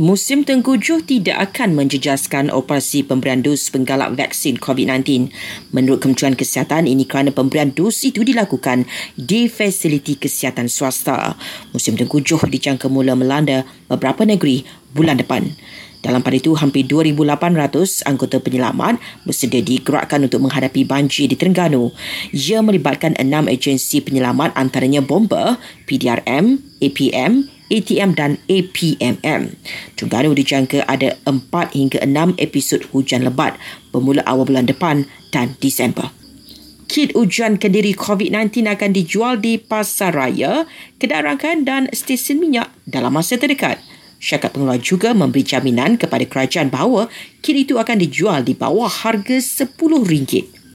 Musim tengkujuh tidak akan menjejaskan operasi pemberian dos penggalak vaksin COVID-19. Menurut Kementerian Kesihatan, ini kerana pemberian dos itu dilakukan di fasiliti kesihatan swasta. Musim tengkujuh dijangka mula melanda beberapa negeri bulan depan. Dalam pada itu, hampir 2,800 anggota penyelamat bersedia digerakkan untuk menghadapi banjir di Terengganu. Ia melibatkan enam agensi penyelamat antaranya Bomber, PDRM, APM, ATM dan APMM. Terengganu dijangka ada 4 hingga 6 episod hujan lebat bermula awal bulan depan dan Disember. Kit ujian kendiri COVID-19 akan dijual di pasar raya, kedai rangkaian dan stesen minyak dalam masa terdekat. Syarikat pengeluar juga memberi jaminan kepada kerajaan bahawa kit itu akan dijual di bawah harga RM10.